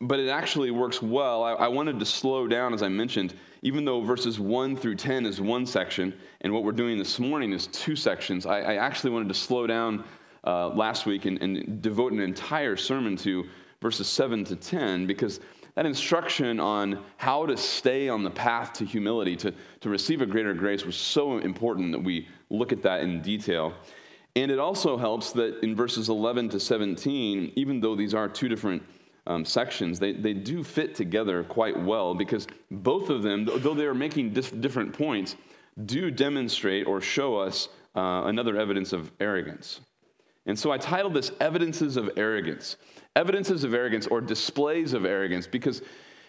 but it actually works well. I, I, wanted to slow down, as I mentioned, even though verses 1 through 10 is one section, and what we're doing this morning is two sections. I, I actually wanted to slow down uh, last week and, and devote an entire sermon to verses 7 to 10 because that instruction on how to stay on the path to humility, to, to receive a greater grace, was so important that we look at that in detail. And it also helps that in verses 11 to 17, even though these are two different um, sections, they, they do fit together quite well because both of them, though they are making dif- different points, do demonstrate or show us uh, another evidence of arrogance. And so I titled this Evidences of Arrogance. Evidences of Arrogance or Displays of Arrogance, because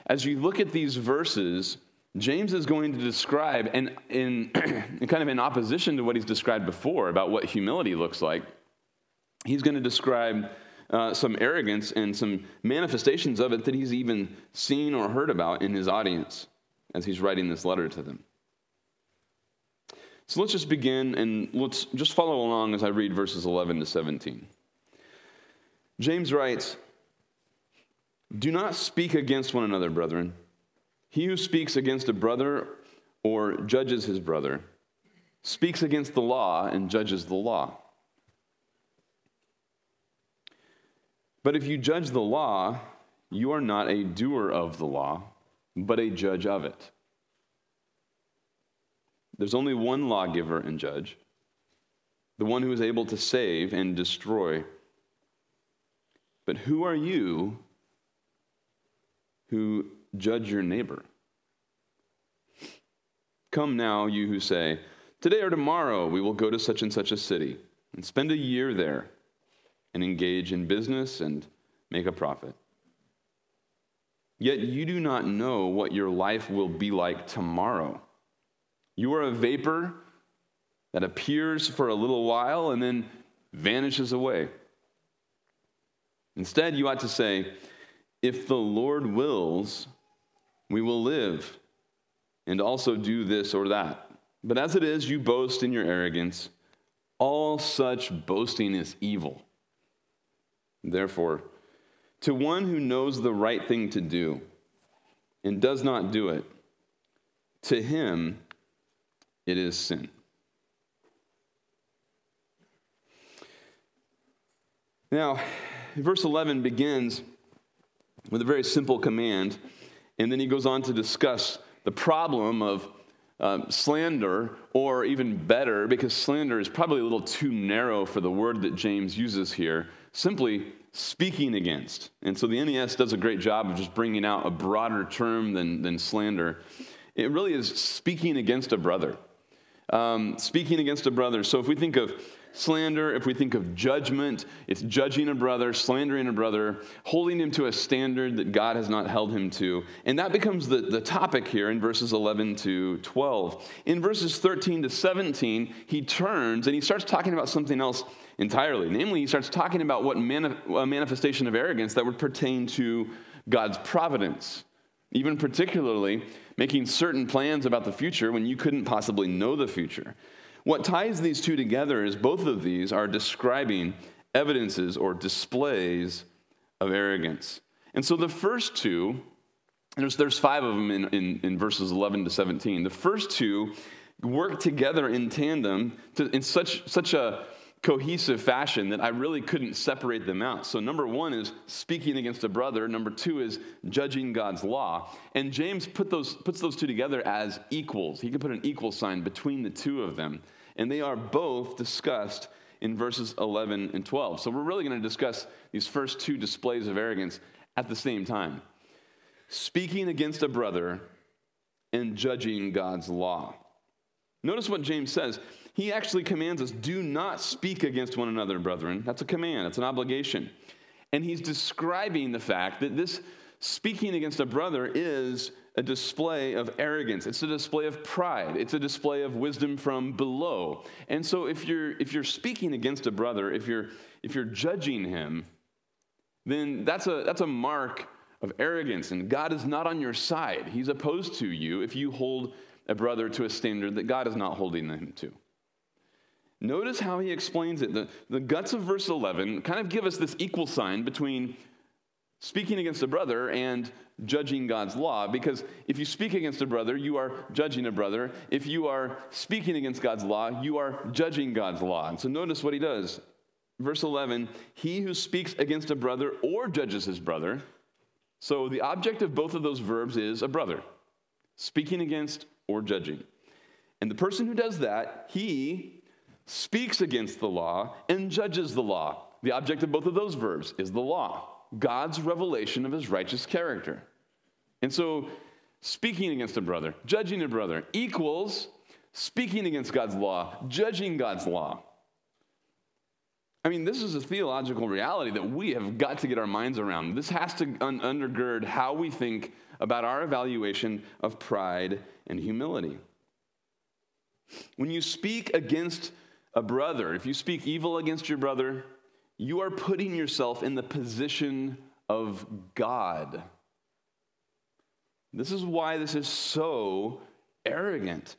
as you look at these verses, James is going to describe, and in, in kind of in opposition to what he's described before about what humility looks like, he's going to describe uh, some arrogance and some manifestations of it that he's even seen or heard about in his audience as he's writing this letter to them. So let's just begin and let's just follow along as I read verses 11 to 17. James writes, Do not speak against one another, brethren. He who speaks against a brother or judges his brother speaks against the law and judges the law. But if you judge the law, you are not a doer of the law, but a judge of it. There's only one lawgiver and judge, the one who is able to save and destroy. But who are you who judge your neighbor? Come now, you who say, Today or tomorrow we will go to such and such a city and spend a year there and engage in business and make a profit. Yet you do not know what your life will be like tomorrow. You are a vapor that appears for a little while and then vanishes away. Instead, you ought to say, If the Lord wills, we will live and also do this or that. But as it is, you boast in your arrogance. All such boasting is evil. Therefore, to one who knows the right thing to do and does not do it, to him it is sin. Now, verse 11 begins with a very simple command, and then he goes on to discuss the problem of um, slander, or even better, because slander is probably a little too narrow for the word that James uses here, simply speaking against. And so the NAS does a great job of just bringing out a broader term than, than slander. It really is speaking against a brother. Um, speaking against a brother. So if we think of slander, if we think of judgment, it's judging a brother, slandering a brother, holding him to a standard that God has not held him to. And that becomes the, the topic here in verses 11 to 12. In verses 13 to 17, he turns and he starts talking about something else entirely. Namely, he starts talking about what a manifestation of arrogance that would pertain to God's providence, even particularly making certain plans about the future when you couldn't possibly know the future. What ties these two together is both of these are describing evidences or displays of arrogance. And so the first two, there's, there's five of them in, in, in verses 11 to 17. The first two work together in tandem to, in such, such a cohesive fashion that I really couldn't separate them out. So, number one is speaking against a brother. Number two is judging God's law. And James put those, puts those two together as equals. He can put an equal sign between the two of them. And they are both discussed in verses 11 and 12. So, we're really going to discuss these first two displays of arrogance at the same time speaking against a brother and judging God's law. Notice what James says he actually commands us do not speak against one another, brethren. That's a command, it's an obligation. And he's describing the fact that this speaking against a brother is a display of arrogance. It's a display of pride. It's a display of wisdom from below. And so if you're if you're speaking against a brother if you're if you're judging him then that's a that's a mark of arrogance. And god is not on your side. He's opposed to you if you hold a brother to a standard that god is not holding him to. Notice how he explains it. The, the guts of verse 11 kind of give us this equal sign between speaking against a brother and judging God's law. Because if you speak against a brother, you are judging a brother. If you are speaking against God's law, you are judging God's law. And so notice what he does. Verse 11 He who speaks against a brother or judges his brother. So the object of both of those verbs is a brother, speaking against or judging. And the person who does that, he speaks against the law and judges the law. The object of both of those verbs is the law, God's revelation of his righteous character. And so, speaking against a brother, judging a brother, equals speaking against God's law, judging God's law. I mean, this is a theological reality that we have got to get our minds around. This has to un- undergird how we think about our evaluation of pride and humility. When you speak against a brother, if you speak evil against your brother, you are putting yourself in the position of God. This is why this is so arrogant.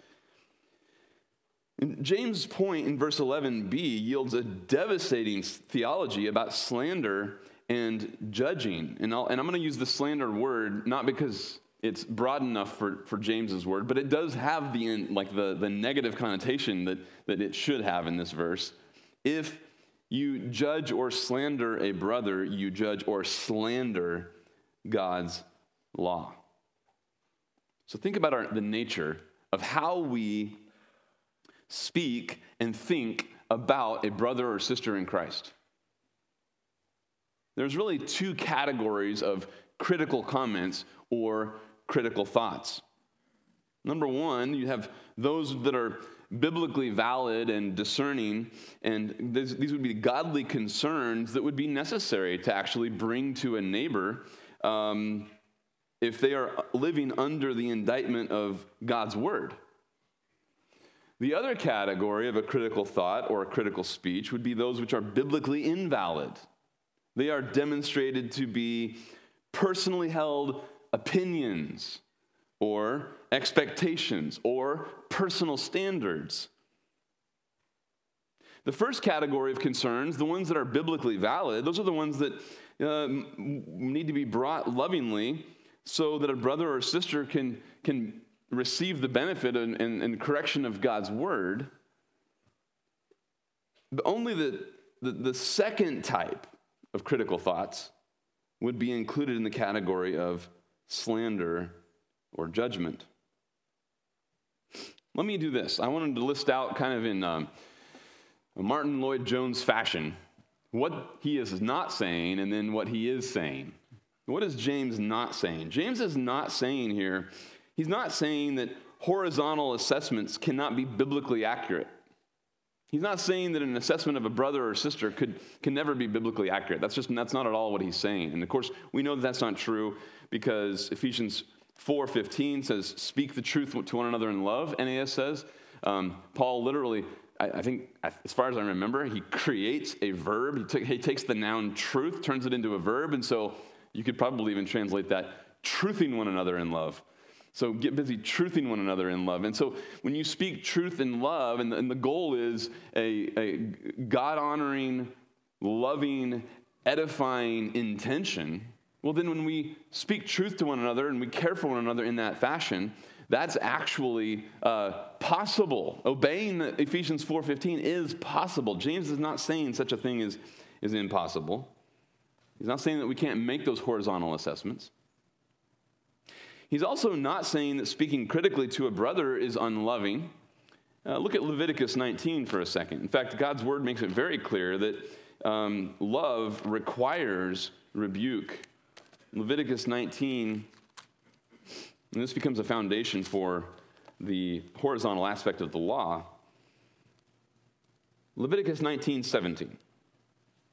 James' point in verse 11b yields a devastating theology about slander and judging. And, i am going to use the slander word not because it's broad enough for, for James's word, but it does have the, like the, the negative connotation that, that it should have in this verse. If you judge or slander a brother, you judge or slander God's law. So think about our, the nature of how we speak and think about a brother or sister in Christ. There's really two categories of critical comments or critical thoughts. Number one, you have those that are biblically valid and discerning, and these would be godly concerns that would be necessary to actually bring to a neighbor um, if they are living under the indictment of God's word. The other category of a critical thought or a critical speech would be those which are biblically invalid. They are demonstrated to be personally held opinions or expectations or personal standards. The first category of concerns, the ones that are biblically valid, those are the ones that uh, need to be brought lovingly so that a brother or sister can, can receive the benefit and, and, and correction of God's word. But only the, the, the second type of critical thoughts would be included in the category of slander or judgment. Let me do this. I wanted to list out, kind of in um, Martyn Lloyd-Jones fashion, what he is not saying and then what he is saying. What is James not saying? James is not saying here He's not saying that horizontal assessments cannot be biblically accurate. He's not saying that an assessment of a brother or sister could, can never be biblically accurate. That's just that's not at all what he's saying. And of course, we know that that's not true because Ephesians 4:15 says, "Speak the truth to one another in love." NAS says. Um, Paul literally, I, I, think, as far as I remember, he creates a verb. He, t- he takes the noun truth, turns it into a verb, and so you could probably even translate that truthing one another in love. So get busy truthing one another in love. And so when you speak truth in love, and the, and the goal is a, a God honoring, loving, edifying intention, well, then when we speak truth to one another and we care for one another in that fashion, that's actually uh, possible. Obeying Ephesians 4.15 is possible. James is not saying such a thing is, is impossible. He's not saying that we can't make those horizontal assessments. He's also not saying that speaking critically to a brother is unloving. Uh, look at Leviticus 19 for a second. In fact, God's word makes it very clear that um, love requires rebuke. Leviticus 19, and this becomes a foundation for the horizontal aspect of the law. Leviticus 19, 17.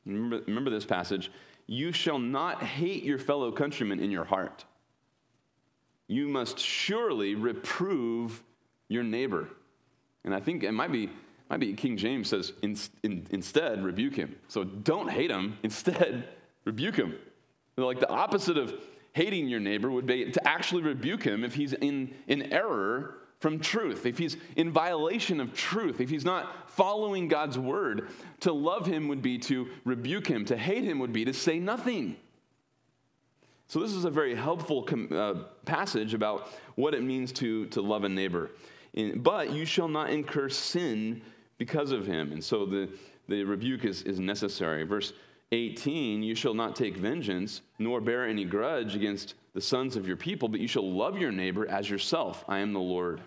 Remember, remember this passage. You shall not hate your fellow countrymen in your heart you must surely reprove your neighbor. And I think it might be, might be King James says, in, in, instead, rebuke him. So don't hate him, instead, rebuke him. Like the opposite of hating your neighbor would be to actually rebuke him if he's in, in error from truth, if he's in violation of truth, if he's not following God's word. To love him would be to rebuke him, to hate him would be to say nothing. So, this is a very helpful com- uh, passage about what it means to, to love a neighbor. In, but you shall not incur sin because of him. And so the, the rebuke is, is necessary. Verse 18 You shall not take vengeance, nor bear any grudge against the sons of your people, but you shall love your neighbor as yourself. I am the Lord.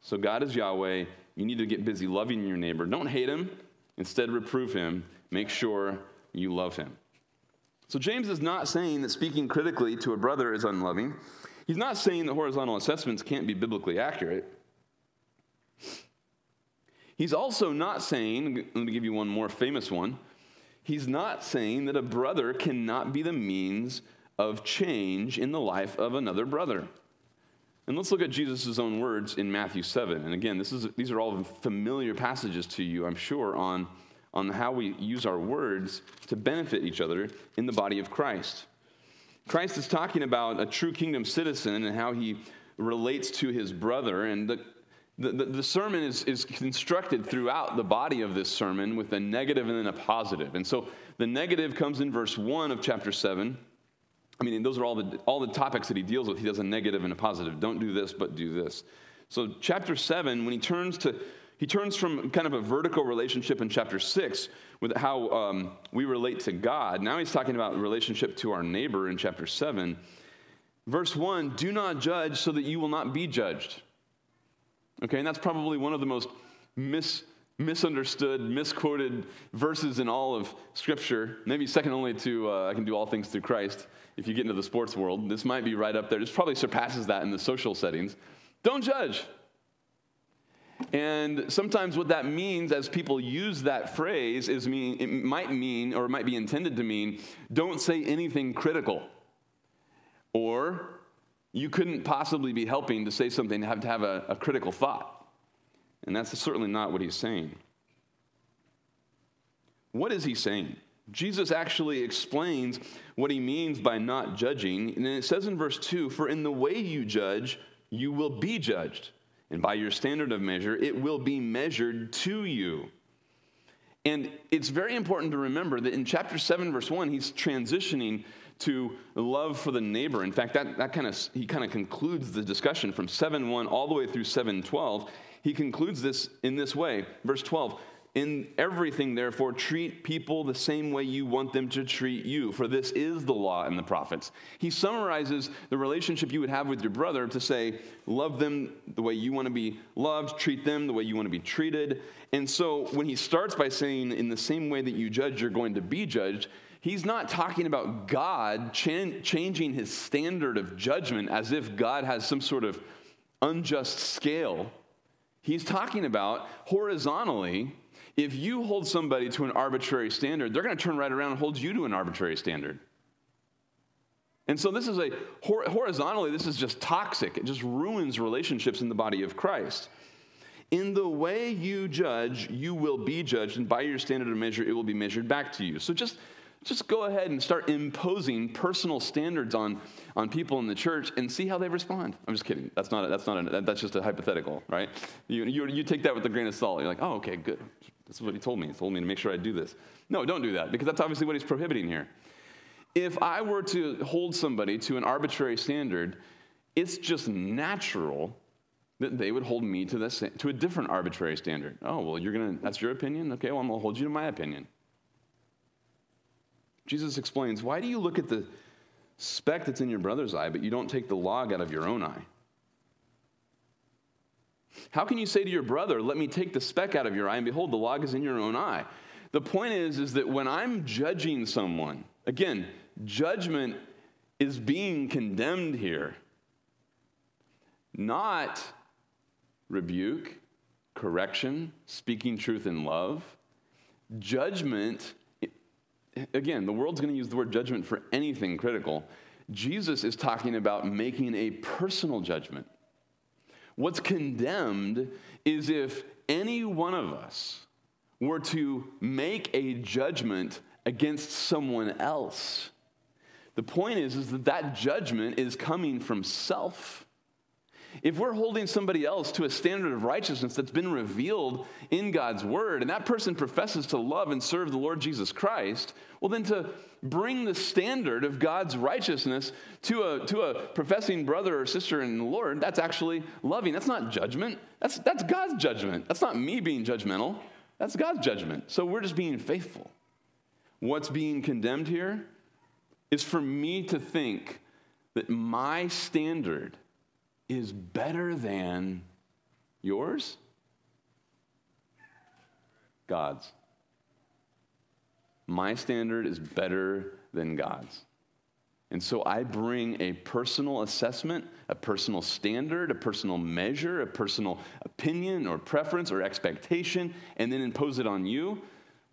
So, God is Yahweh. You need to get busy loving your neighbor. Don't hate him, instead, reprove him. Make sure you love him. So, James is not saying that speaking critically to a brother is unloving. He's not saying that horizontal assessments can't be biblically accurate. He's also not saying, let me give you one more famous one. He's not saying that a brother cannot be the means of change in the life of another brother. And let's look at Jesus' own words in Matthew 7. And again, this is, these are all familiar passages to you, I'm sure, on on how we use our words to benefit each other in the body of Christ. Christ is talking about a true kingdom citizen and how he relates to his brother. And the, the, the, sermon is, is constructed throughout the body of this sermon with a negative and then a positive. And so the negative comes in verse 1 of chapter 7. I mean, those are all the, all the topics that he deals with. He does a negative and a positive. Don't do this, but do this. So, chapter 7, when he turns to he turns from kind of a vertical relationship in chapter 6 with how um, we relate to God. Now he's talking about relationship to our neighbor in chapter 7. Verse 1 Do not judge so that you will not be judged. Okay, and that's probably one of the most mis- misunderstood, misquoted verses in all of Scripture. Maybe second only to uh, I can do all things through Christ. If you get into the sports world, this might be right up there. This probably surpasses that in the social settings. Don't judge. And sometimes what that means as people use that phrase is mean it might mean or it might be intended to mean don't say anything critical. Or you couldn't possibly be helping to say something to have to have a, a critical thought. And that's certainly not what he's saying. What is he saying? Jesus actually explains what he means by not judging. And it says in verse 2 For in the way you judge, you will be judged and by your standard of measure, it will be measured to you. And it's very important to remember that in chapter 7, verse 1, he's transitioning to love for the neighbor. In fact, that, that kind of he kind of concludes the discussion from 7:1 all the way through 7:12. He concludes this in this way. Verse 12, in everything, therefore, treat people the same way you want them to treat you, for this is the law and the prophets. He summarizes the relationship you would have with your brother to say, love them the way you want to be loved, treat them the way you want to be treated. And so when he starts by saying, in the same way that you judge, you're going to be judged, he's not talking about God ch- changing his standard of judgment as if God has some sort of unjust scale. He's talking about horizontally if you hold somebody to an arbitrary standard, they're going to turn right around and hold you to an arbitrary standard. And so this is a horizontally, this is just toxic. It just ruins relationships in the body of Christ. In the way you judge, you will be judged, and by your standard of measure, it will be measured back to you. So just just go ahead and start imposing personal standards on, on people in the church and see how they respond. I'm just kidding. That's not a, that's not a, that's just a hypothetical, right? You, you, you take that with a grain of salt. You're like, oh, okay, good. This is what he told me. He told me to make sure I do this. No, don't do that because that's obviously what he's prohibiting here. If I were to hold somebody to an arbitrary standard, it's just natural that they would hold me to, this, to a different arbitrary standard. Oh, well, you're going to, that's your opinion? Okay, well, I'm going to hold you to my opinion. Jesus explains, Why do you look at the speck that's in your brother's eye, but you don't take the log out of your own eye? How can you say to your brother, Let me take the speck out of your eye, and behold, the log is in your own eye? The point is, is that when I'm judging someone, again, judgment is being condemned here, not rebuke, correction, speaking truth in love. Judgment again, the world's going to use the word judgment for anything critical. Jesus is talking about making a personal judgment. What's condemned is if any one of us were to make a judgment against someone else. The point is, is that that judgment is coming from self. If we're holding somebody else to a standard of righteousness that's been revealed in God's word, and that person professes to love and serve the Lord Jesus Christ, well, then to bring the standard of God's righteousness to a, to a professing brother or sister in the Lord, that's actually loving. That's not judgment. That's, that's God's judgment. That's not me being judgmental. That's God's judgment. So we're just being faithful. What's being condemned here is for me to think that my standard is better than yours? God's. My standard is better than God's. And so I bring a personal assessment, a personal standard, a personal measure, a personal opinion or preference or expectation, and then impose it on you.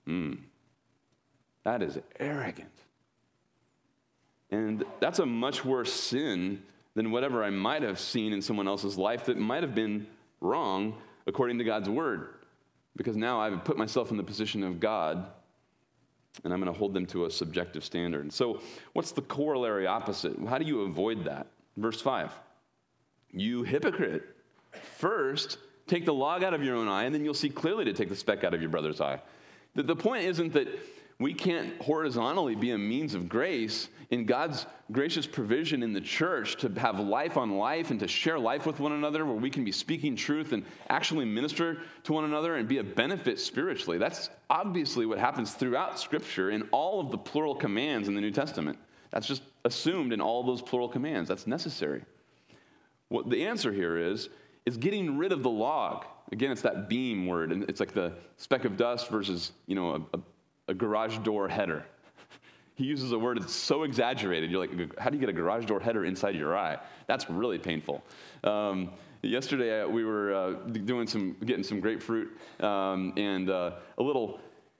Mm, that is arrogant. And that's a much worse sin than whatever I might have seen in someone else's life that might have been wrong according to God's word. Because now I've put myself in the position of God and I'm going to hold them to a subjective standard. So, what's the corollary opposite? How do you avoid that? Verse 5 You hypocrite, first take the log out of your own eye, and then you'll see clearly to take the speck out of your brother's eye. The, the point isn't that we can't horizontally be a means of grace in God's gracious provision in the church to have life on life and to share life with one another where we can be speaking truth and actually minister to one another and be a benefit spiritually. That's obviously what happens throughout Scripture in all of the plural commands in the New Testament. That's just assumed in all those plural commands. That's necessary. What the answer here is, is getting rid of the log. Again, it's that beam word, and it's like the speck of dust versus, you know, a, a, a garage door header. He uses a word that's so exaggerated. You're like, how do you get a garage door header inside your eye? That's really painful. Um, yesterday uh, we were uh, doing some, getting some grapefruit, um, and uh, a little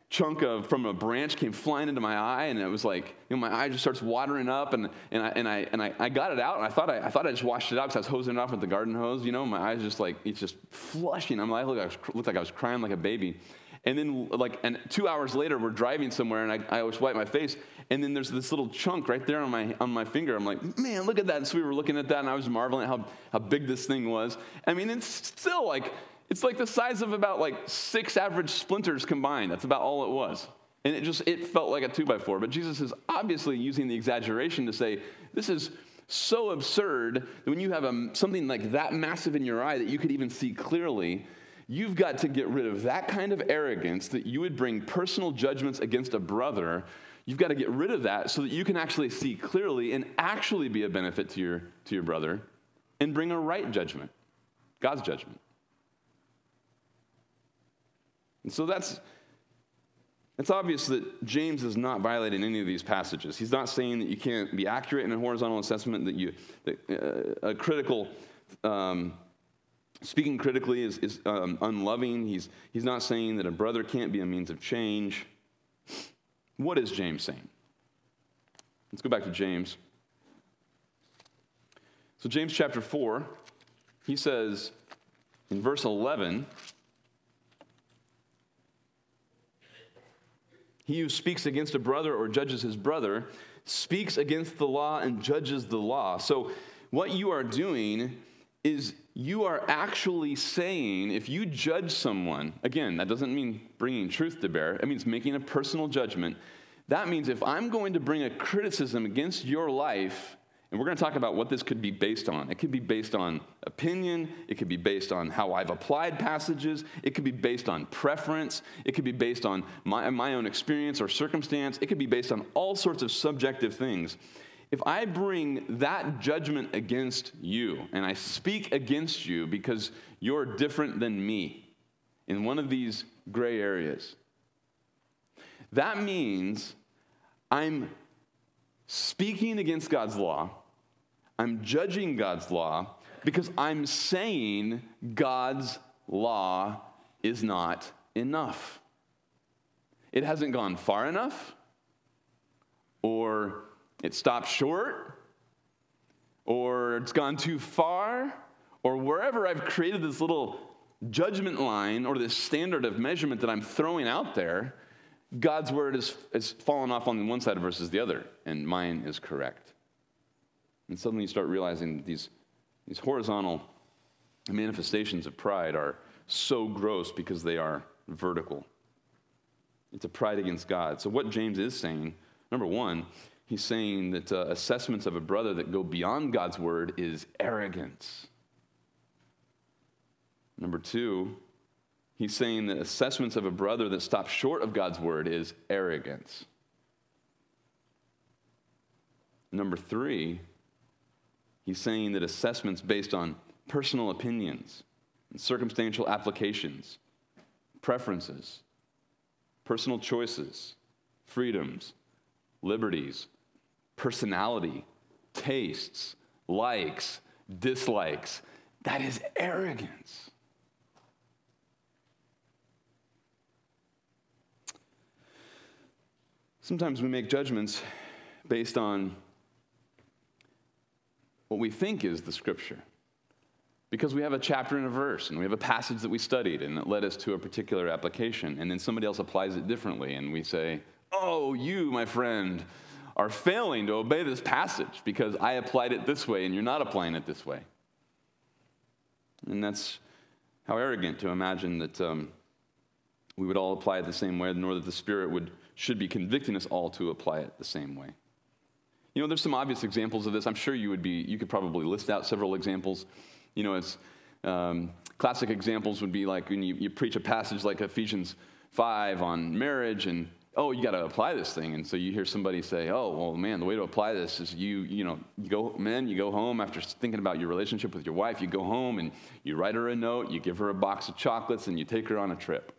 chunk of from a branch came flying into my eye, and it was like, you know, my eye just starts watering up, and, and, I, and, I, and I, I got it out, and I thought I, I thought I just washed it out because I was hosing it off with the garden hose. You know, my eyes just like, it's just flushing. I'm like, I looked, looked like I was crying like a baby. And then, like, and two hours later, we're driving somewhere, and I, I always wipe my face, and then there's this little chunk right there on my on my finger. I'm like, man, look at that! And so we were looking at that, and I was marveling at how how big this thing was. I mean, it's still like it's like the size of about like six average splinters combined. That's about all it was. And it just it felt like a two by four. But Jesus is obviously using the exaggeration to say this is so absurd that when you have a, something like that massive in your eye that you could even see clearly You've got to get rid of that kind of arrogance that you would bring personal judgments against a brother. You've got to get rid of that so that you can actually see clearly and actually be a benefit to your, to your brother and bring a right judgment, God's judgment. And so that's, it's obvious that James is not violating any of these passages. He's not saying that you can't be accurate in a horizontal assessment, that you, that, uh, a critical um, Speaking critically is, is um, unloving. He's, he's not saying that a brother can't be a means of change. What is James saying? Let's go back to James. So, James chapter 4, he says in verse 11, He who speaks against a brother or judges his brother speaks against the law and judges the law. So, what you are doing is you are actually saying, if you judge someone, again, that doesn't mean bringing truth to bear, it means making a personal judgment. That means if I'm going to bring a criticism against your life, and we're going to talk about what this could be based on. It could be based on opinion. It could be based on how I've applied passages. It could be based on preference. It could be based on my, my own experience or circumstance. It could be based on all sorts of subjective things if I bring that judgment against you and I speak against you because you're different than me in one of these gray areas, that means I'm speaking against God's law, I'm judging God's law because I'm saying God's law is not enough. It hasn't gone far enough, or it stopped short, or it's gone too far, or wherever I've created this little judgment line or this standard of measurement that I'm throwing out there, God's word is, is fallen off on one side versus the other, and mine is correct. And suddenly you start realizing these, these horizontal manifestations of pride are so gross because they are vertical. It's a pride against God. So, what James is saying, number one, he's saying that uh, assessments of a brother that go beyond God's word is arrogance. Number two, he's saying that assessments of a brother that stop short of God's word is arrogance. Number three, he's saying that assessments based on personal opinions and circumstantial applications, preferences, personal choices, freedoms, liberties, personality, tastes, likes, dislikes, that is arrogance. Sometimes we make judgments based on what we think is the scripture. Because we have a chapter and a verse, and we have a passage that we studied, and it led us to a particular application, and then somebody else applies it differently, and we say, Oh, you, my friend, are failing to obey this passage because I applied it this way, and you're not applying it this way. And that's how arrogant to imagine that um, we would all apply it the same way, nor that the Spirit would should be convicting us all to apply it the same way. You know, there's some obvious examples of this. I'm sure you would be, you could probably list out several examples. You know, as um, classic examples would be like when you, you preach a passage like Ephesians 5 on marriage and oh you got to apply this thing and so you hear somebody say oh well man the way to apply this is you you know you go men you go home after thinking about your relationship with your wife you go home and you write her a note you give her a box of chocolates and you take her on a trip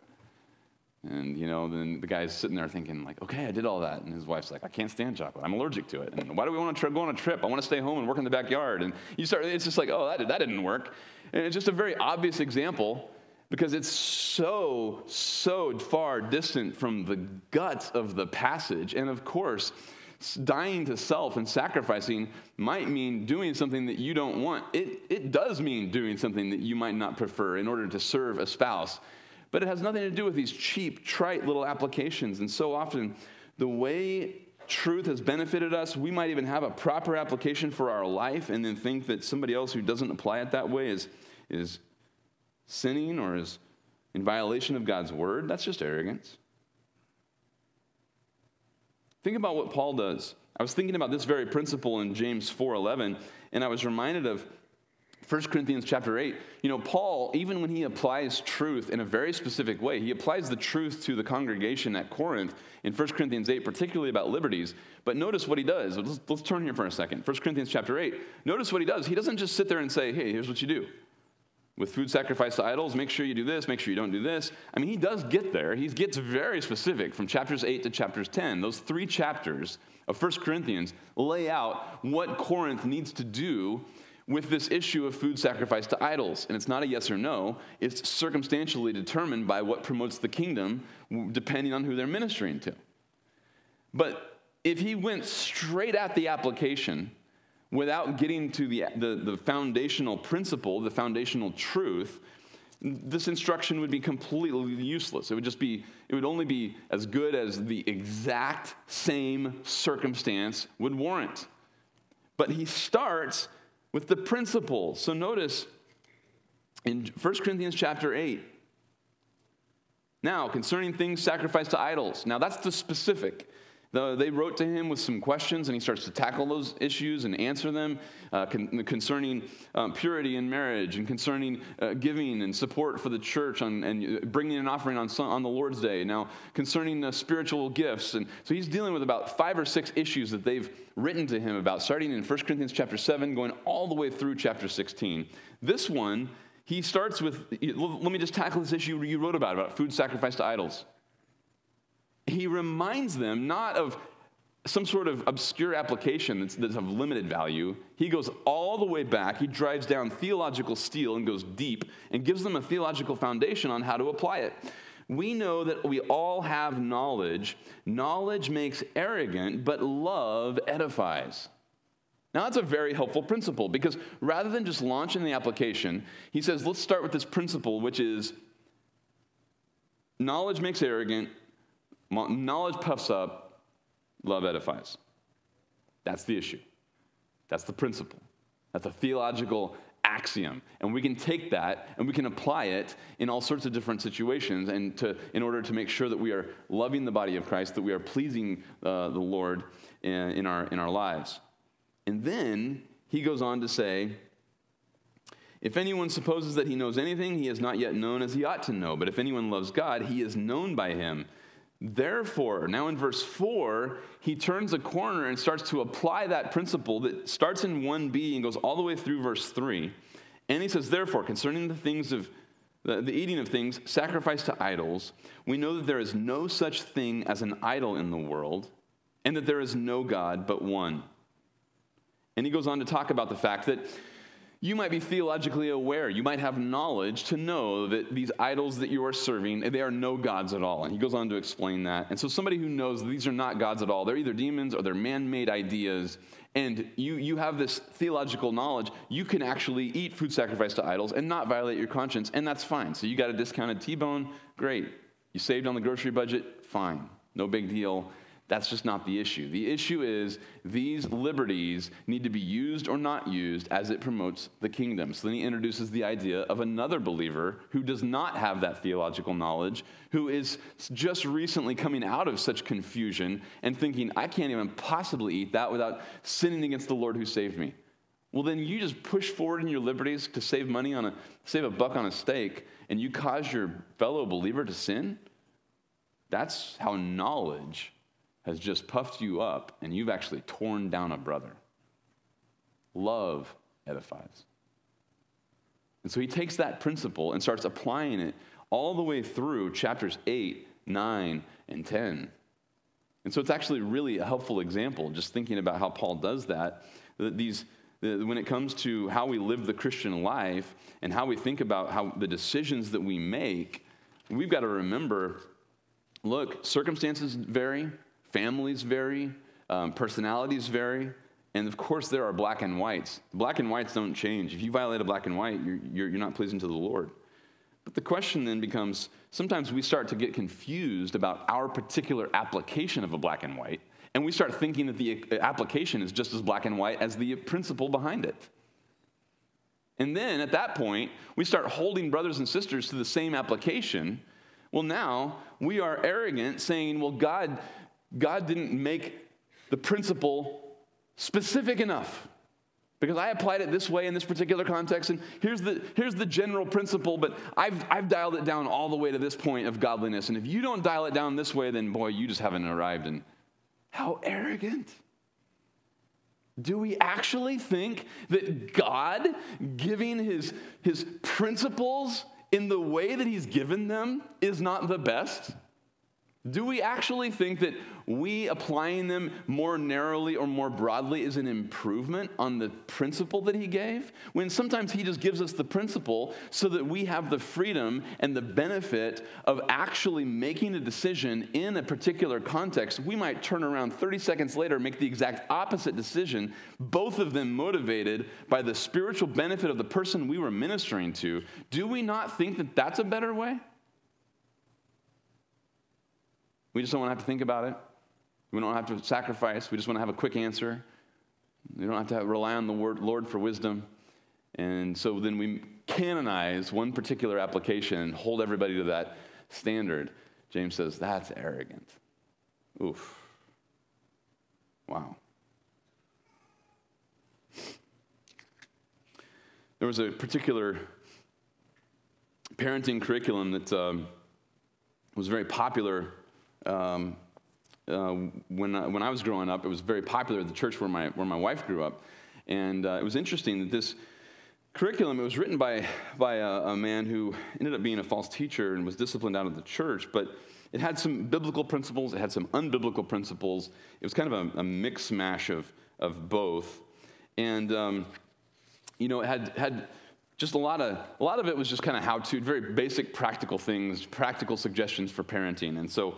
and, you know, then the guy's sitting there thinking, like, okay, I did all that. And his wife's like, I can't stand chocolate. I'm allergic to it. And why do we want to go on a trip? I want to stay home and work in the backyard. And you start, it's just like, oh, that, that didn't work. And it's just a very obvious example because it's so, so far distant from the guts of the passage. And of course, dying to self and sacrificing might mean doing something that you don't want. It, it does mean doing something that you might not prefer in order to serve a spouse but it has nothing to do with these cheap, trite little applications. And so often, the way truth has benefited us, we might even have a proper application for our life and then think that somebody else who doesn't apply it that way is, is sinning or is in violation of God's word. That's just arrogance. Think about what Paul does. I was thinking about this very principle in James 4:11 and I was reminded of 1 Corinthians chapter 8, you know, Paul, even when he applies truth in a very specific way, he applies the truth to the congregation at Corinth in 1 Corinthians 8, particularly about liberties. But notice what he does. Let's, let's turn here for a second. 1 Corinthians chapter 8. Notice what he does. He doesn't just sit there and say, hey, here's what you do. With food sacrificed to idols, make sure you do this, make sure you don't do this. I mean, he does get there. He gets very specific from chapters 8 to chapters 10. Those three chapters of 1 Corinthians lay out what Corinth needs to do with this issue of food sacrifice to idols. And it's not a yes or no, it's circumstantially determined by what promotes the kingdom, depending on who they're ministering to. But if he went straight at the application without getting to the, the, the foundational principle, the foundational truth, this instruction would be completely useless. It would just be, it would only be as good as the exact same circumstance would warrant. But he starts with the principle. So notice in 1 Corinthians chapter 8. Now, concerning things sacrificed to idols. Now, that's the specific. They wrote to him with some questions, and he starts to tackle those issues and answer them uh, con- concerning um, purity in marriage and concerning uh, giving and support for the church on, and bringing an offering on, on the Lord's Day. Now, concerning uh, spiritual gifts. And so he's dealing with about five or six issues that they've written to him about, starting in 1 Corinthians chapter 7, going all the way through chapter 16. This one, he starts with let me just tackle this issue you wrote about, about food sacrificed to idols he reminds them not of some sort of obscure application that's, that's, of limited value. He goes all the way back. He drives down theological steel and goes deep and gives them a theological foundation on how to apply it. We know that we all have knowledge. Knowledge makes arrogant, but love edifies. Now, that's a very helpful principle because rather than just launching the application, he says, let's start with this principle, which is knowledge makes arrogant, Knowledge puffs up, love edifies. That's the issue. That's the principle. That's a theological axiom. And we can take that and we can apply it in all sorts of different situations and to, in order to make sure that we are loving the body of Christ, that we are pleasing uh, the Lord in, in, our, in our lives. And then he goes on to say, if anyone supposes that he knows anything, he has not yet known as he ought to know. But if anyone loves God, he is known by him. Therefore, now in verse 4, he turns a corner and starts to apply that principle that starts in 1b and goes all the way through verse 3. And he says, Therefore, concerning the things of the, the eating of things sacrificed to idols, we know that there is no such thing as an idol in the world, and that there is no God but one. And he goes on to talk about the fact that you might be theologically aware. You might have knowledge to know that these idols that you are serving, they are no gods at all. And he goes on to explain that. And so somebody who knows these are not gods at all, they're either demons or they're man-made ideas, and you, you have this theological knowledge, you can actually eat food sacrificed to idols and not violate your conscience, and that's fine. So you got a discounted T-bone, great. You saved on the grocery budget, fine. No big deal. That's just not the issue. The issue is these liberties need to be used or not used as it promotes the kingdom. So then he introduces the idea of another believer who does not have that theological knowledge, who is just recently coming out of such confusion and thinking, I can't even possibly eat that without sinning against the Lord who saved me. Well, then you just push forward in your liberties to save money on a save a buck on a steak, and you cause your fellow believer to sin. That's how knowledge has just puffed you up and you've actually torn down a brother. Love edifies. And so he takes that principle and starts applying it all the way through chapters 8, 9, and 10. And so it's actually really a helpful example, just thinking about how Paul does that. that These, when it comes to how we live the Christian life and how we think about how the decisions that we make, we've got to remember look, circumstances vary, Families vary, um, personalities vary, and of course, there are black and whites. Black and whites don't change. If you violate a black and white, you're, you're, you're not pleasing to the Lord. But the question then becomes sometimes we start to get confused about our particular application of a black and white, and we start thinking that the application is just as black and white as the principle behind it. And then at that point, we start holding brothers and sisters to the same application. Well, now we are arrogant, saying, well, God God didn't make the principle specific enough because I applied it this way in this particular context, and here's the, here's the general principle, but I've, I've dialed it down all the way to this point of godliness. And if you don't dial it down this way, then boy, you just haven't arrived. And how arrogant. Do we actually think that God giving his, his principles in the way that he's given them is not the best? Do we actually think that we applying them more narrowly or more broadly is an improvement on the principle that he gave? When sometimes he just gives us the principle so that we have the freedom and the benefit of actually making a decision in a particular context. We might turn around 30 seconds later and make the exact opposite decision, both of them motivated by the spiritual benefit of the person we were ministering to. Do we not think that that's a better way? We just don't want to have to think about it. We don't have to sacrifice. We just want to have a quick answer. We don't have to rely on the word, Lord for wisdom. And so then we canonize one particular application and hold everybody to that standard. James says, that's arrogant. Oof. Wow. There was a particular parenting curriculum that um, was very popular um, uh, when, I, when I was growing up, it was very popular at the church where my, where my wife grew up. And uh, it was interesting that this curriculum, it was written by, by a, a, man who ended up being a false teacher and was disciplined out of the church, but it had some biblical principles, it had some unbiblical principles. It was kind of a, a mix mash of, of both. And, um, you know, it had, had just a lot of a lot of it was just kind of how to very basic practical things practical suggestions for parenting and so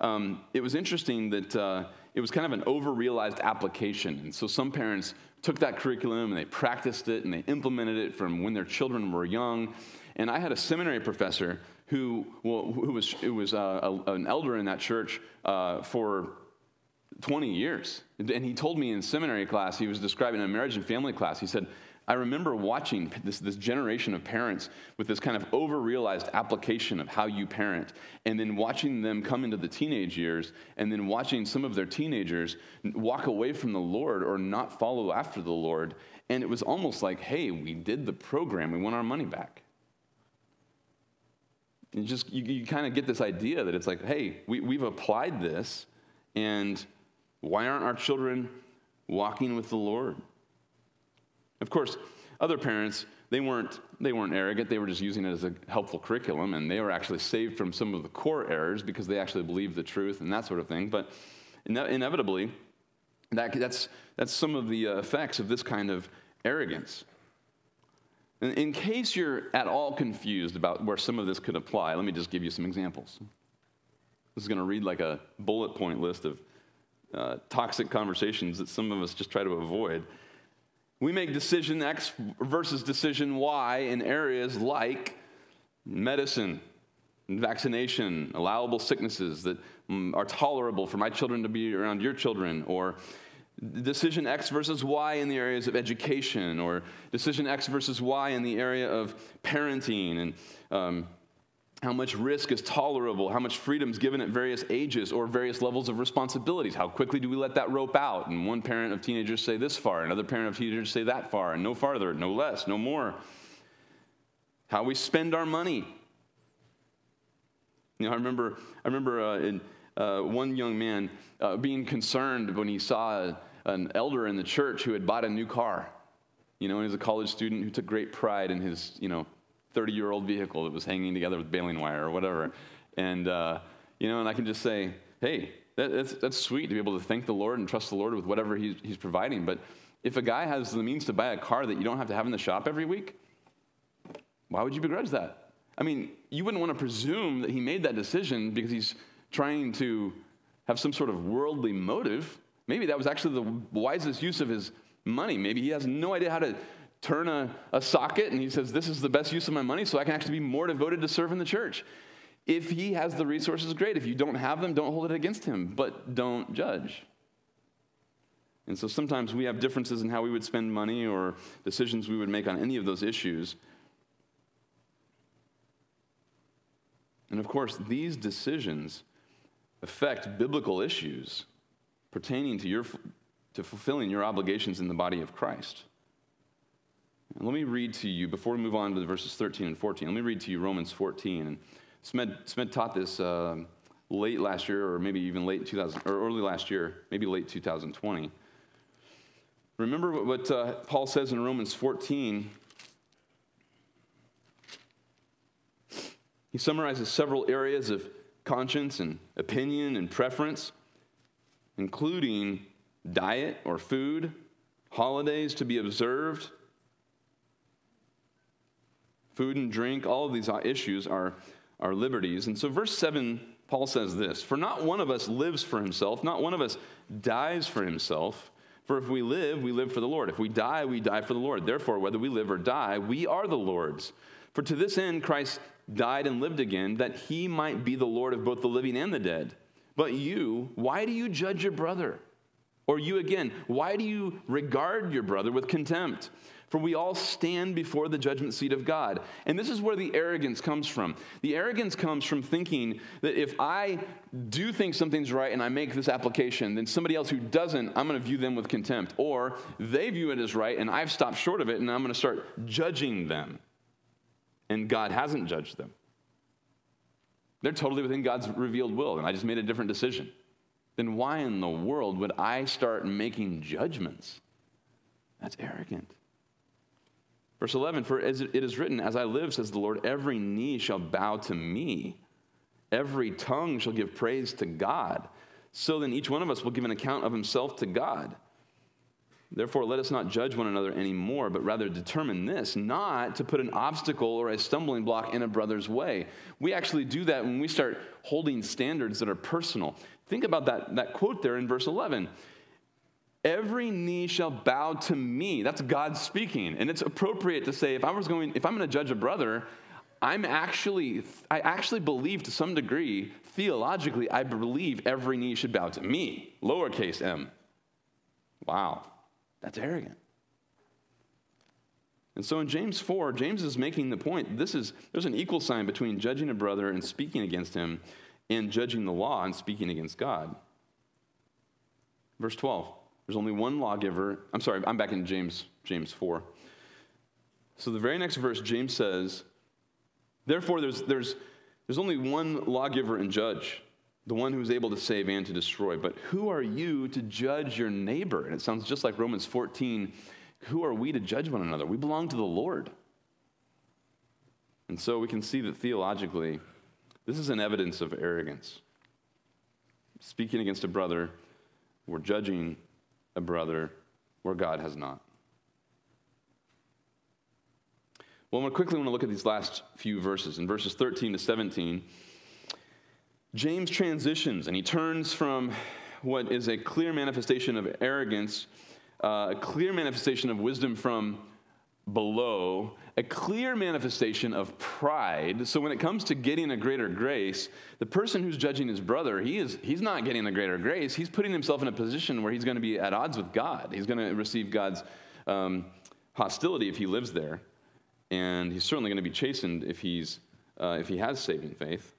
um, it was interesting that uh, it was kind of an over-realized application. And so some parents took that curriculum and they practiced it and they implemented it from when their children were young. And I had a seminary professor who, well, who was, who was uh, a, an elder in that church uh, for 20 years. And he told me in seminary class, he was describing a marriage and family class. He said, I remember watching this, this generation of parents with this kind of over realized application of how you parent, and then watching them come into the teenage years, and then watching some of their teenagers walk away from the Lord or not follow after the Lord. And it was almost like, hey, we did the program, we want our money back. And just, you, you kind of get this idea that it's like, hey, we, we've applied this, and why aren't our children walking with the Lord? Of course, other parents, they weren't, they weren't arrogant. They were just using it as a helpful curriculum, and they were actually saved from some of the core errors because they actually believed the truth and that sort of thing. But ine- inevitably, that, that's, that's some of the uh, effects of this kind of arrogance. In, in case you're at all confused about where some of this could apply, let me just give you some examples. This is going to read like a bullet point list of uh, toxic conversations that some of us just try to avoid. We make decision X versus decision Y in areas like medicine, vaccination, allowable sicknesses that mm, are tolerable for my children to be around your children, or decision X versus Y in the areas of education, or decision X versus Y in the area of parenting and um, how much risk is tolerable, how much freedom is given at various ages or various levels of responsibilities. How quickly do we let that rope out? And one parent of teenagers say this far, another parent of teenagers say that far, and no farther, no less, no more. How we spend our money. You know, I remember, I remember uh, in, uh, one young man uh, being concerned when he saw a, an elder in the church who had bought a new car. You know, he was a college student who took great pride in his, you know, 30 year old vehicle that was hanging together with baling wire or whatever. And, uh, you know, and I can just say, hey, that, that's, that's sweet to be able to thank the Lord and trust the Lord with whatever he's, he's providing. But if a guy has the means to buy a car that you don't have to have in the shop every week, why would you begrudge that? I mean, you wouldn't want to presume that he made that decision because he's trying to have some sort of worldly motive. Maybe that was actually the wisest use of his money. Maybe he has no idea how to turn a, a socket and he says, This is the best use of my money, so I can actually be more devoted to serving the church. If he has the resources, great. If you don't have them, don't hold it against him, but don't judge. And so sometimes we have differences in how we would spend money or decisions we would make on any of those issues. And of course, these decisions affect biblical issues pertaining to, your, to fulfilling your obligations in the body of Christ. Let me read to you, before we move on to verses 13 and 14, let me read to you Romans 14. And Smed, Smed taught this uh, late last year, or maybe even late 2000, or early last year, maybe late 2020. Remember what, what uh, Paul says in Romans 14. He summarizes several areas of conscience and opinion and preference, including diet or food, holidays to be observed, food and drink, all of these issues are, are liberties. And so, verse 7, Paul says this For not one of us lives for himself, not one of us dies for himself. For if we live, we live for the Lord. If we die, we die for the Lord. Therefore, whether we live or die, we are the Lord's. For to this end, Christ died and lived again, that he might be the Lord of both the living and the dead. But you, why do you judge your brother? Or you again, why do you regard your brother with contempt? For we all stand before the judgment seat of God. And this is where the arrogance comes from. The arrogance comes from thinking that if I do think something's right and I make this application, then somebody else who doesn't, I'm going to view them with contempt. Or they view it as right and I've stopped short of it and I'm going to start judging them. And God hasn't judged them. They're totally within God's revealed will, and I just made a different decision. Then why in the world would I start making judgments? That's arrogant. Verse 11, for as it is written, As I live, says the Lord, every knee shall bow to me, every tongue shall give praise to God. So then each one of us will give an account of himself to God. Therefore, let us not judge one another anymore, but rather determine this not to put an obstacle or a stumbling block in a brother's way. We actually do that when we start holding standards that are personal. Think about that, that quote there in verse 11 Every knee shall bow to me. That's God speaking. And it's appropriate to say, if I was going, if I'm going to judge a brother, I'm actually, I actually believe to some degree, theologically, I believe every knee should bow to me, lowercase m. Wow, that's arrogant. And so in James 4, James is making the point this is there's an equal sign between judging a brother and speaking against him and judging the law and speaking against God. Verse 12. There's only one lawgiver. I'm sorry, I'm back in James James 4. So the very next verse James says, therefore there's there's there's only one lawgiver and judge, the one who's able to save and to destroy. But who are you to judge your neighbor? And it sounds just like Romans 14 who are we to judge one another? We belong to the Lord. And so we can see that theologically, this is an evidence of arrogance. Speaking against a brother, we're judging a brother where God has not. Well, I quickly want to look at these last few verses. In verses 13 to 17, James transitions and he turns from what is a clear manifestation of arrogance uh, a clear manifestation of wisdom from below, a clear manifestation of pride. So when it comes to getting a greater grace, the person who's judging his brother, he is he's not getting a greater grace. He's putting himself in a position where he's going to be at odds with God. He's going to receive God's um, hostility if he lives there, and he's certainly going to be chastened if he's uh, if he has saving faith.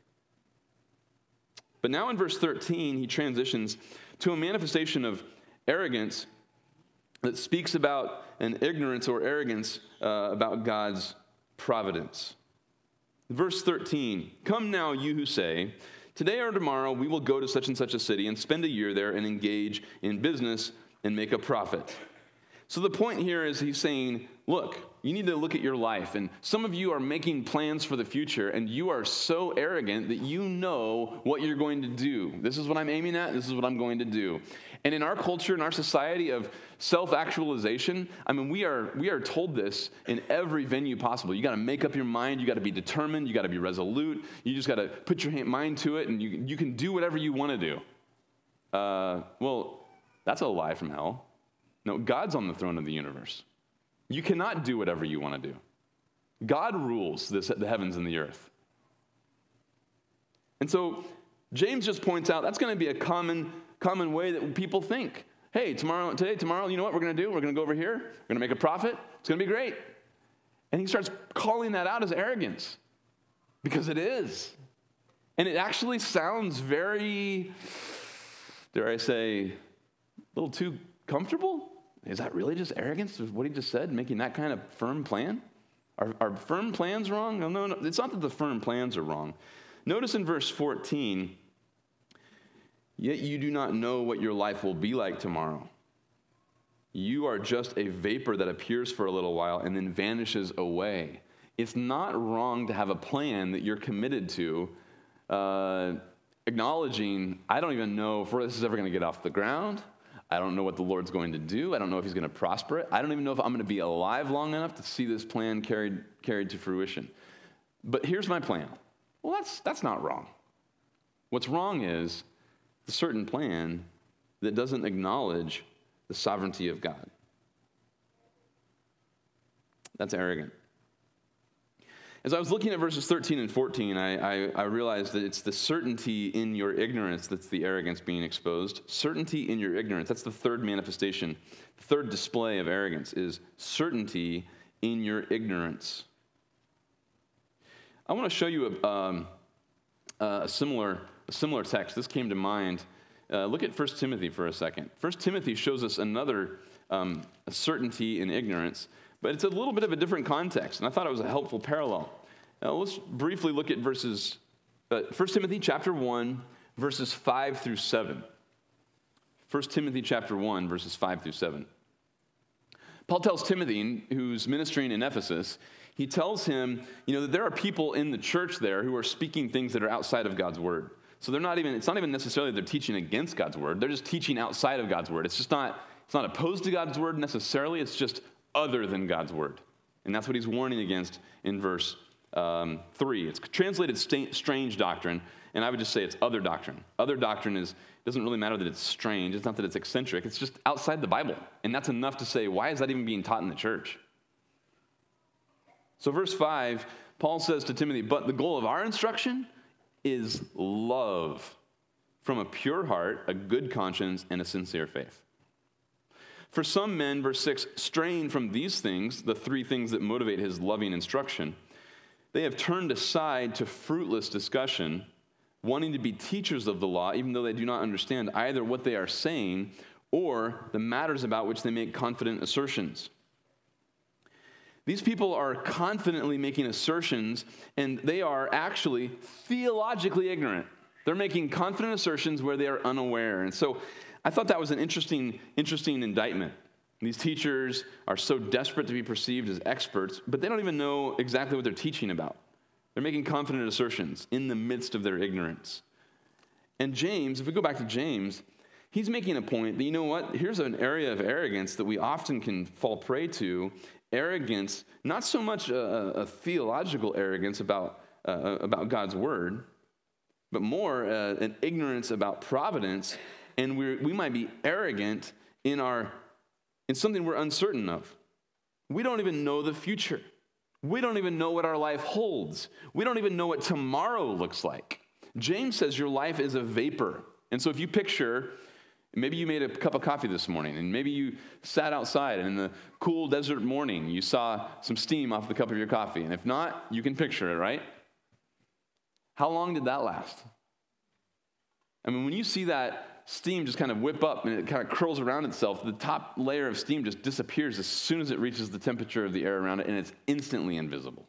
But now in verse 13, he transitions to a manifestation of arrogance that speaks about an ignorance or arrogance uh, about God's providence. Verse 13 Come now, you who say, Today or tomorrow we will go to such and such a city and spend a year there and engage in business and make a profit. So the point here is he's saying, Look, you need to look at your life. And some of you are making plans for the future, and you are so arrogant that you know what you're going to do. This is what I'm aiming at, this is what I'm going to do. And in our culture, in our society of self actualization, I mean, we are, we are told this in every venue possible. You got to make up your mind, you got to be determined, you got to be resolute, you just got to put your mind to it, and you, you can do whatever you want to do. Uh, well, that's a lie from hell. No, God's on the throne of the universe. You cannot do whatever you want to do. God rules this, the heavens and the earth. And so James just points out that's going to be a common common way that people think. Hey, tomorrow, today, tomorrow, you know what we're going to do? We're going to go over here. We're going to make a profit. It's going to be great. And he starts calling that out as arrogance because it is. And it actually sounds very, dare I say, a little too comfortable. Is that really just arrogance? What he just said, making that kind of firm plan? Are, are firm plans wrong? No, no, no. It's not that the firm plans are wrong. Notice in verse 14, Yet you do not know what your life will be like tomorrow. You are just a vapor that appears for a little while and then vanishes away. It's not wrong to have a plan that you're committed to, uh, acknowledging, I don't even know if this is ever going to get off the ground. I don't know what the Lord's going to do. I don't know if He's going to prosper it. I don't even know if I'm going to be alive long enough to see this plan carried, carried to fruition. But here's my plan. Well, that's, that's not wrong. What's wrong is a certain plan that doesn't acknowledge the sovereignty of God. That's arrogant. As I was looking at verses 13 and 14, I, I, I, realized that it's the certainty in your ignorance that's the arrogance being exposed. Certainty in your ignorance. That's the third manifestation. The third display of arrogance is certainty in your ignorance. I want to show you a, um, a similar similar text. This came to mind. Uh, look at 1 Timothy for a second. 1 Timothy shows us another um, certainty in ignorance, but it's a little bit of a different context, and I thought it was a helpful parallel. Now, let's briefly look at verses, uh, 1 Timothy chapter 1, verses 5 through 7. 1 Timothy chapter 1, verses 5 through 7. Paul tells Timothy, who's ministering in Ephesus, he tells him, you know, that there are people in the church there who are speaking things that are outside of God's word. So they're not even, it's not even necessarily they're teaching against God's word. They're just teaching outside of God's word. It's just not, it's not opposed to God's word necessarily. It's just other than God's word. And that's what he's warning against in verse um, 3. It's translated st- strange doctrine, and I would just say it's other doctrine. Other doctrine is—it doesn't really matter that it's strange. It's not that it's eccentric. It's just outside the Bible. And that's enough to say, why is that even being taught in the church? So, verse 5 Paul says to Timothy, But the goal of our instruction is love from a pure heart, a good conscience, and a sincere faith. For some men, verse 6, strain from these things, the three things that motivate his loving instruction, they have turned aside to fruitless discussion, wanting to be teachers of the law, even though they do not understand either what they are saying or the matters about which they make confident assertions. These people are confidently making assertions, and they are actually theologically ignorant. They're making confident assertions where they are unaware. And so I thought that was an interesting, interesting indictment. These teachers are so desperate to be perceived as experts, but they don't even know exactly what they're teaching about. They're making confident assertions in the midst of their ignorance. And James, if we go back to James, he's making a point that, you know what, here's an area of arrogance that we often can fall prey to. Arrogance, not so much a, a theological arrogance about, uh, about God's word, but more uh, an ignorance about providence. And we we might be arrogant in, our, in something we're uncertain of. We don't even know the future. We don't even know what our life holds. We don't even know what tomorrow looks like. James says your life is a vapor. And so if you picture Maybe you made a cup of coffee this morning, and maybe you sat outside, and in the cool desert morning, you saw some steam off the cup of your coffee. And if not, you can picture it, right? How long did that last? I mean, when you see that steam just kind of whip up and it kind of curls around itself, the top layer of steam just disappears as soon as it reaches the temperature of the air around it, and it's instantly invisible.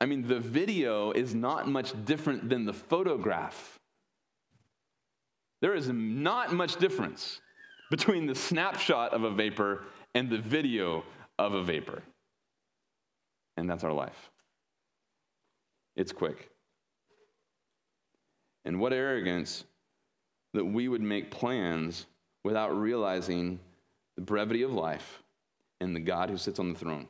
I mean, the video is not much different than the photograph. There is not much difference between the snapshot of a vapor and the video of a vapor. And that's our life. It's quick. And what arrogance that we would make plans without realizing the brevity of life and the God who sits on the throne.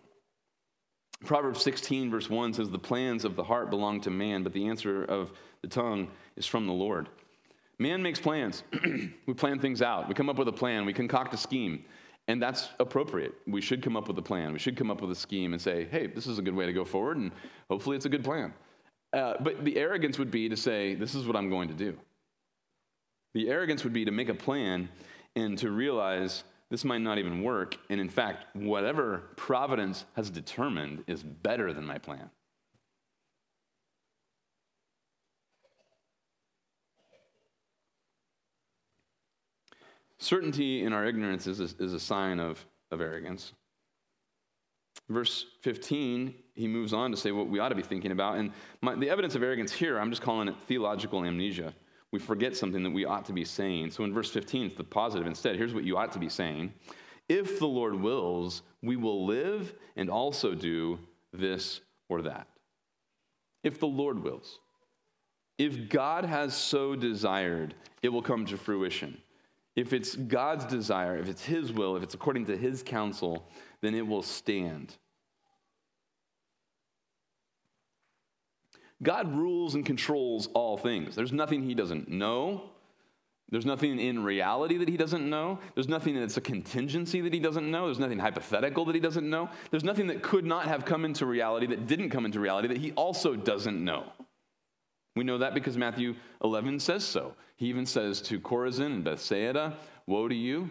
Proverbs 16, verse 1 says, The plans of the heart belong to man, but the answer of the tongue is from the Lord. Man makes plans. we plan things out. We come up with a plan. We concoct a scheme. And that's appropriate. We should come up with a plan. We should come up with a scheme and say, hey, this is a good way to go forward, and hopefully it's a good plan. Uh, but the arrogance would be to say, this is what I'm going to do. The arrogance would be to make a plan and to realize this might not even work. And in fact, whatever providence has determined is better than my plan. Certainty in our ignorance is a, is a sign of, of arrogance. Verse 15, he moves on to say what we ought to be thinking about. And my, the evidence of arrogance here, I'm just calling it theological amnesia. We forget something that we ought to be saying. So in verse 15, it's the positive instead. Here's what you ought to be saying If the Lord wills, we will live and also do this or that. If the Lord wills. If God has so desired, it will come to fruition. If it's God's desire, if it's His will, if it's according to His counsel, then it will stand. God rules and controls all things. There's nothing He doesn't know. There's nothing in reality that He doesn't know. There's nothing that's a contingency that He doesn't know. There's nothing hypothetical that He doesn't know. There's nothing that could not have come into reality that didn't come into reality that He also doesn't know. We know that because Matthew 11 says so. He even says to Chorazin and Bethsaida, Woe to you!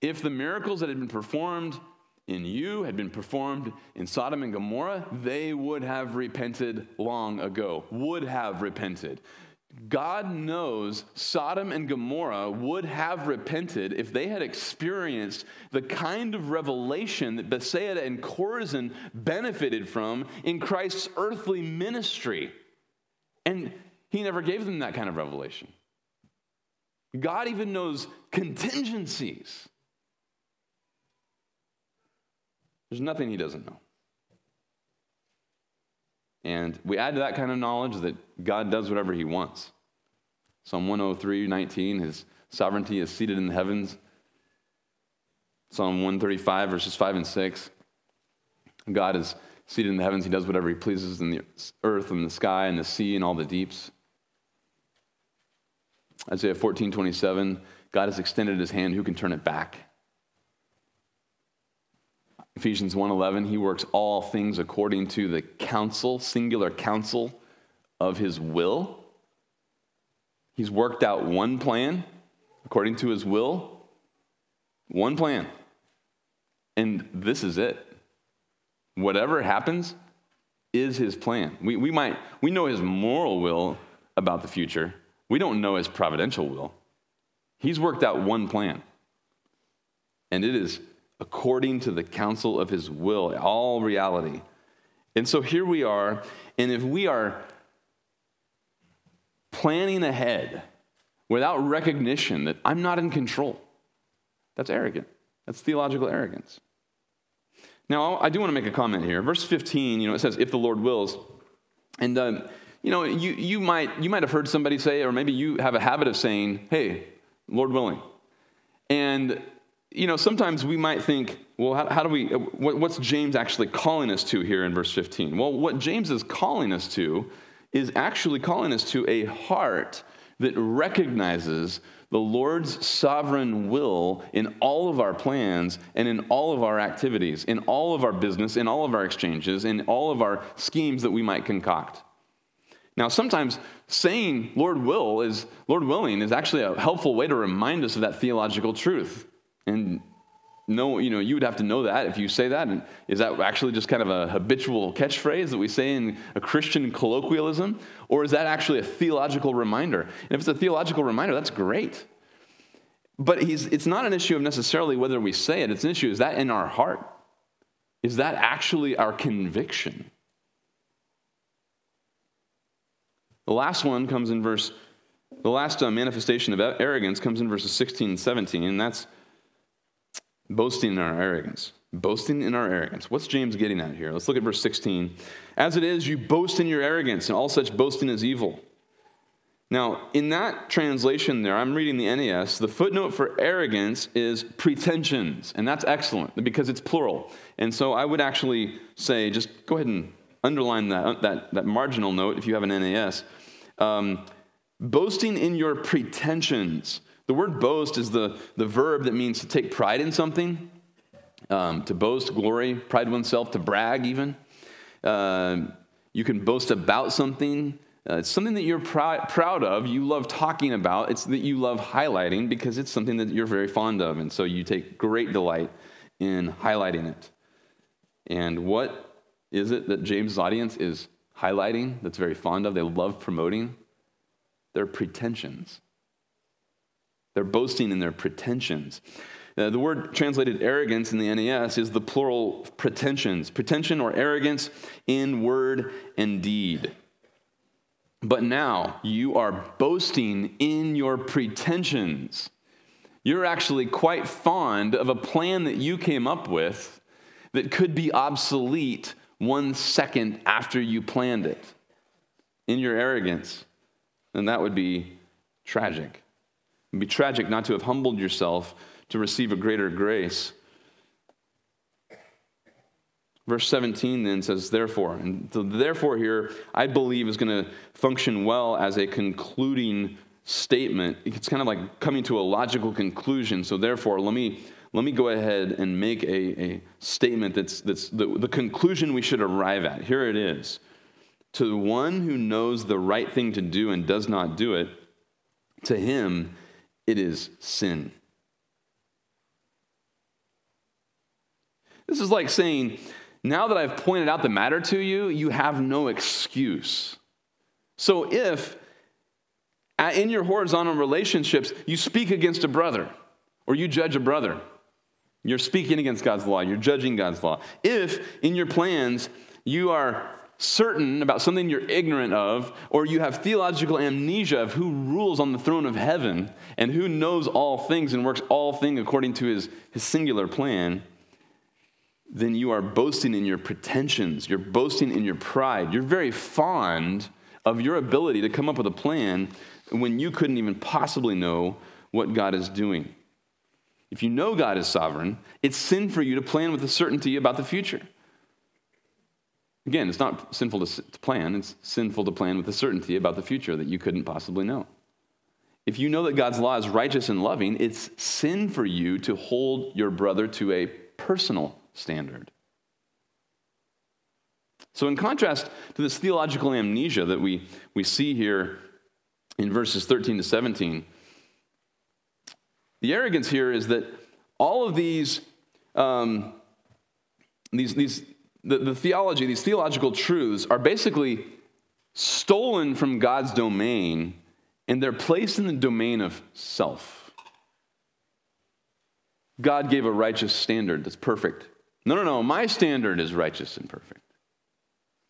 If the miracles that had been performed in you had been performed in Sodom and Gomorrah, they would have repented long ago, would have repented. God knows Sodom and Gomorrah would have repented if they had experienced the kind of revelation that Bethsaida and Chorazin benefited from in Christ's earthly ministry. And he never gave them that kind of revelation. God even knows contingencies. There's nothing he doesn't know. And we add to that kind of knowledge that God does whatever he wants. Psalm 103, 19, his sovereignty is seated in the heavens. Psalm 135, verses 5 and 6. God is seated in the heavens. He does whatever he pleases in the earth and the sky and the sea and all the deeps. Isaiah 14, 27. God has extended his hand. Who can turn it back? Ephesians 1:11, he works all things according to the counsel, singular counsel of his will. He's worked out one plan according to his will. One plan. And this is it. Whatever happens is his plan. We, we might we know his moral will about the future. We don't know his providential will. He's worked out one plan. And it is according to the counsel of his will, all reality. And so here we are, and if we are planning ahead without recognition that I'm not in control, that's arrogant. That's theological arrogance. Now, I do want to make a comment here. Verse 15, you know, it says, if the Lord wills. And, um, you know, you, you, might, you might have heard somebody say, or maybe you have a habit of saying, hey, Lord willing. And you know, sometimes we might think, well, how, how do we, what, what's James actually calling us to here in verse 15? Well, what James is calling us to is actually calling us to a heart that recognizes the Lord's sovereign will in all of our plans and in all of our activities, in all of our business, in all of our exchanges, in all of our schemes that we might concoct. Now, sometimes saying Lord will is Lord willing is actually a helpful way to remind us of that theological truth. And no, you know, you would have to know that if you say that. And is that actually just kind of a habitual catchphrase that we say in a Christian colloquialism? Or is that actually a theological reminder? And if it's a theological reminder, that's great. But it's not an issue of necessarily whether we say it, it's an issue is that in our heart? Is that actually our conviction? The last one comes in verse, the last uh, manifestation of arrogance comes in verses 16 and 17, and that's Boasting in our arrogance. Boasting in our arrogance. What's James getting at here? Let's look at verse 16. As it is, you boast in your arrogance, and all such boasting is evil. Now, in that translation there, I'm reading the NAS, the footnote for arrogance is pretensions, and that's excellent because it's plural. And so I would actually say, just go ahead and underline that, that, that marginal note if you have an NAS. Um, boasting in your pretensions. The word boast is the, the verb that means to take pride in something, um, to boast, glory, pride oneself, to brag, even. Uh, you can boast about something. Uh, it's something that you're pr- proud of, you love talking about, it's that you love highlighting because it's something that you're very fond of. And so you take great delight in highlighting it. And what is it that James' audience is highlighting that's very fond of? They love promoting their pretensions. They're boasting in their pretensions. Uh, the word translated arrogance in the NAS is the plural pretensions, pretension or arrogance in word and deed. But now you are boasting in your pretensions. You're actually quite fond of a plan that you came up with that could be obsolete one second after you planned it in your arrogance. And that would be tragic. It'd be tragic not to have humbled yourself to receive a greater grace. Verse 17 then says, therefore. And the therefore here, I believe, is going to function well as a concluding statement. It's kind of like coming to a logical conclusion. So, therefore, let me, let me go ahead and make a, a statement that's, that's the, the conclusion we should arrive at. Here it is. To the one who knows the right thing to do and does not do it, to him it is sin. This is like saying, now that I've pointed out the matter to you, you have no excuse. So if in your horizontal relationships you speak against a brother or you judge a brother, you're speaking against God's law, you're judging God's law. If in your plans you are certain about something you're ignorant of, or you have theological amnesia of who rules on the throne of heaven and who knows all things and works all things according to his, his singular plan, then you are boasting in your pretensions. You're boasting in your pride. You're very fond of your ability to come up with a plan when you couldn't even possibly know what God is doing. If you know God is sovereign, it's sin for you to plan with a certainty about the future. Again, it's not sinful to, plan, it's sinful to plan with a certainty about the future that you couldn't possibly know. If you know that God's law is righteous and loving, it's sin for you to hold your brother to a personal standard. So, in contrast to this theological amnesia that we, we see here in verses 13 to 17, the arrogance here is that all of these, um, these, these the, the theology, these theological truths are basically stolen from God's domain and they're placed in the domain of self. God gave a righteous standard that's perfect. No, no, no, my standard is righteous and perfect.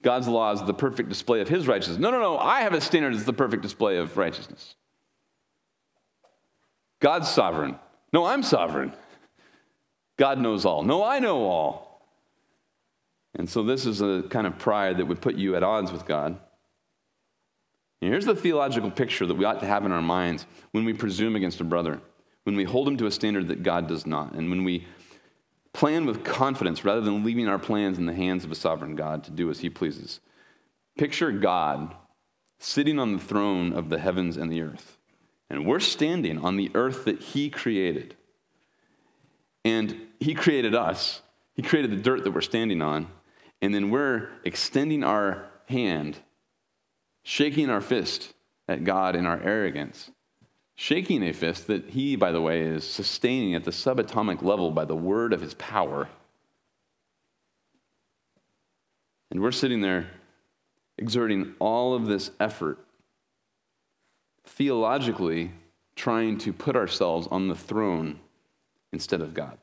God's law is the perfect display of his righteousness. No, no, no, I have a standard that's the perfect display of righteousness. God's sovereign. No, I'm sovereign. God knows all. No, I know all. And so this is a kind of pride that would put you at odds with God. And here's the theological picture that we ought to have in our minds when we presume against a brother, when we hold him to a standard that God does not, and when we plan with confidence rather than leaving our plans in the hands of a sovereign God to do as he pleases. Picture God sitting on the throne of the heavens and the earth, and we're standing on the earth that he created. And he created us, he created the dirt that we're standing on, and then we're extending our hand shaking our fist at God in our arrogance, shaking a fist that he, by the way, is sustaining at the subatomic level by the word of his power. And we're sitting there exerting all of this effort, theologically trying to put ourselves on the throne instead of God.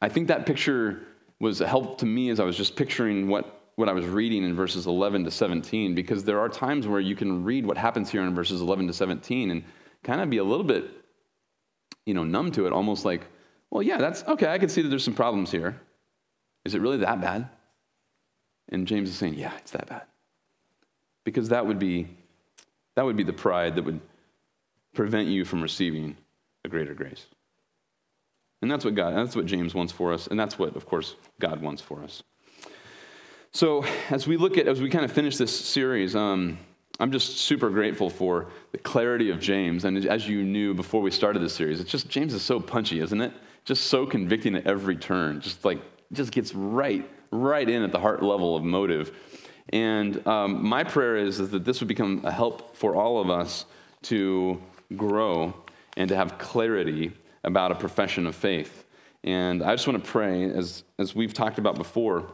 I think that picture was a help to me as I was just picturing what what I was reading in verses 11 to 17 because there are times where you can read what happens here in verses 11 to 17 and kind of be a little bit, you know, numb to it, almost like, well, yeah, that's okay. I can see that there's some problems here. Is it really that bad? And James is saying, yeah, it's that bad. Because that would be that would be the pride that would prevent you from receiving a greater grace. And that's what God, that's what James wants for us, and that's what, of course, God wants for us. So, as we look at, as we kind of finish this series, um, I'm just super grateful for the clarity of James. And as you knew before we started this series, it's just, James is so punchy, isn't it? Just so convicting at every turn. Just like, just gets right, right in at the heart level of motive. And um, my prayer is, is that this would become a help for all of us to grow and to have clarity about a profession of faith. And I just want to pray, as, as we've talked about before,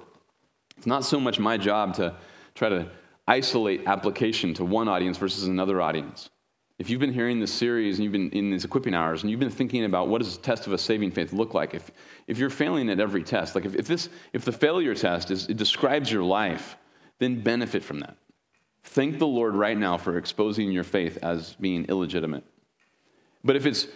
it's not so much my job to try to isolate application to one audience versus another audience. If you've been hearing this series and you've been in these equipping hours and you've been thinking about what does a test of a saving faith look like, if, if you're failing at every test, like if, if, this, if the failure test is, it describes your life, then benefit from that. Thank the Lord right now for exposing your faith as being illegitimate. But if it's,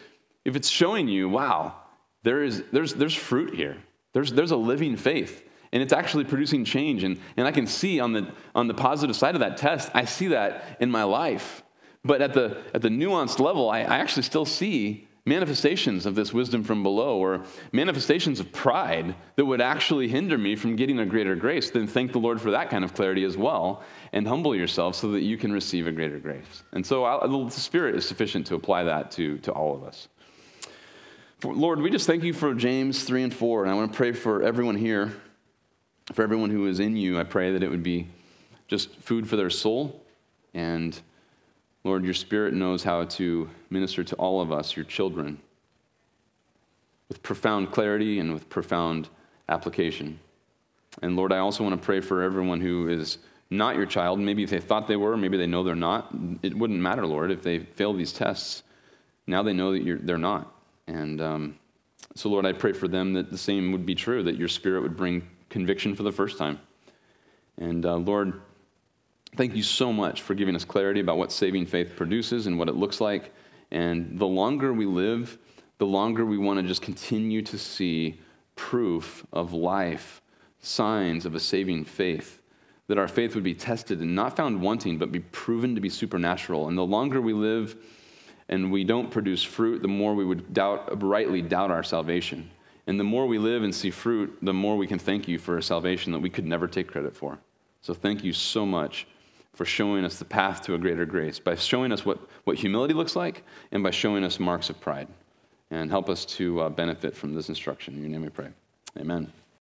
if it's showing you, wow, there is, there's, there's fruit here, there's, there's a living faith and it's actually producing change. And, and I can see on the, on the positive side of that test, I see that in my life. But at the, at the nuanced level, I, I actually still see manifestations of this wisdom from below or manifestations of pride that would actually hinder me from getting a greater grace, then thank the Lord for that kind of clarity as well and humble yourself so that you can receive a greater grace. And so I'll, the Spirit is sufficient to apply that to, to all of us. Lord, we just thank you for James 3 and 4, and I want to pray for everyone here for everyone who is in you, I pray that it would be just food for their soul. And Lord, your Spirit knows how to minister to all of us, your children, with profound clarity and with profound application. And Lord, I also want to pray for everyone who is not your child. Maybe they thought they were, maybe they know they're not. It wouldn't matter, Lord, if they fail these tests. Now they know that they're not. And um, so, Lord, I pray for them that the same would be true, that your Spirit would bring conviction for the first time. And uh, Lord, thank you so much for giving us clarity about what saving faith produces and what it looks like. And the longer we live, the longer we want to just continue to see proof of life, signs of a saving faith, that our faith would be tested and not found wanting, but be proven to be supernatural. And the longer we live and we don't produce fruit, the more we would doubt, rightly doubt our salvation. And the more we live and see fruit, the more we can thank you for a salvation that we could never take credit for. So thank you so much for showing us the path to a greater grace, by showing us what, what humility looks like, and by showing us marks of pride. and help us to uh, benefit from this instruction. In your name we pray. Amen.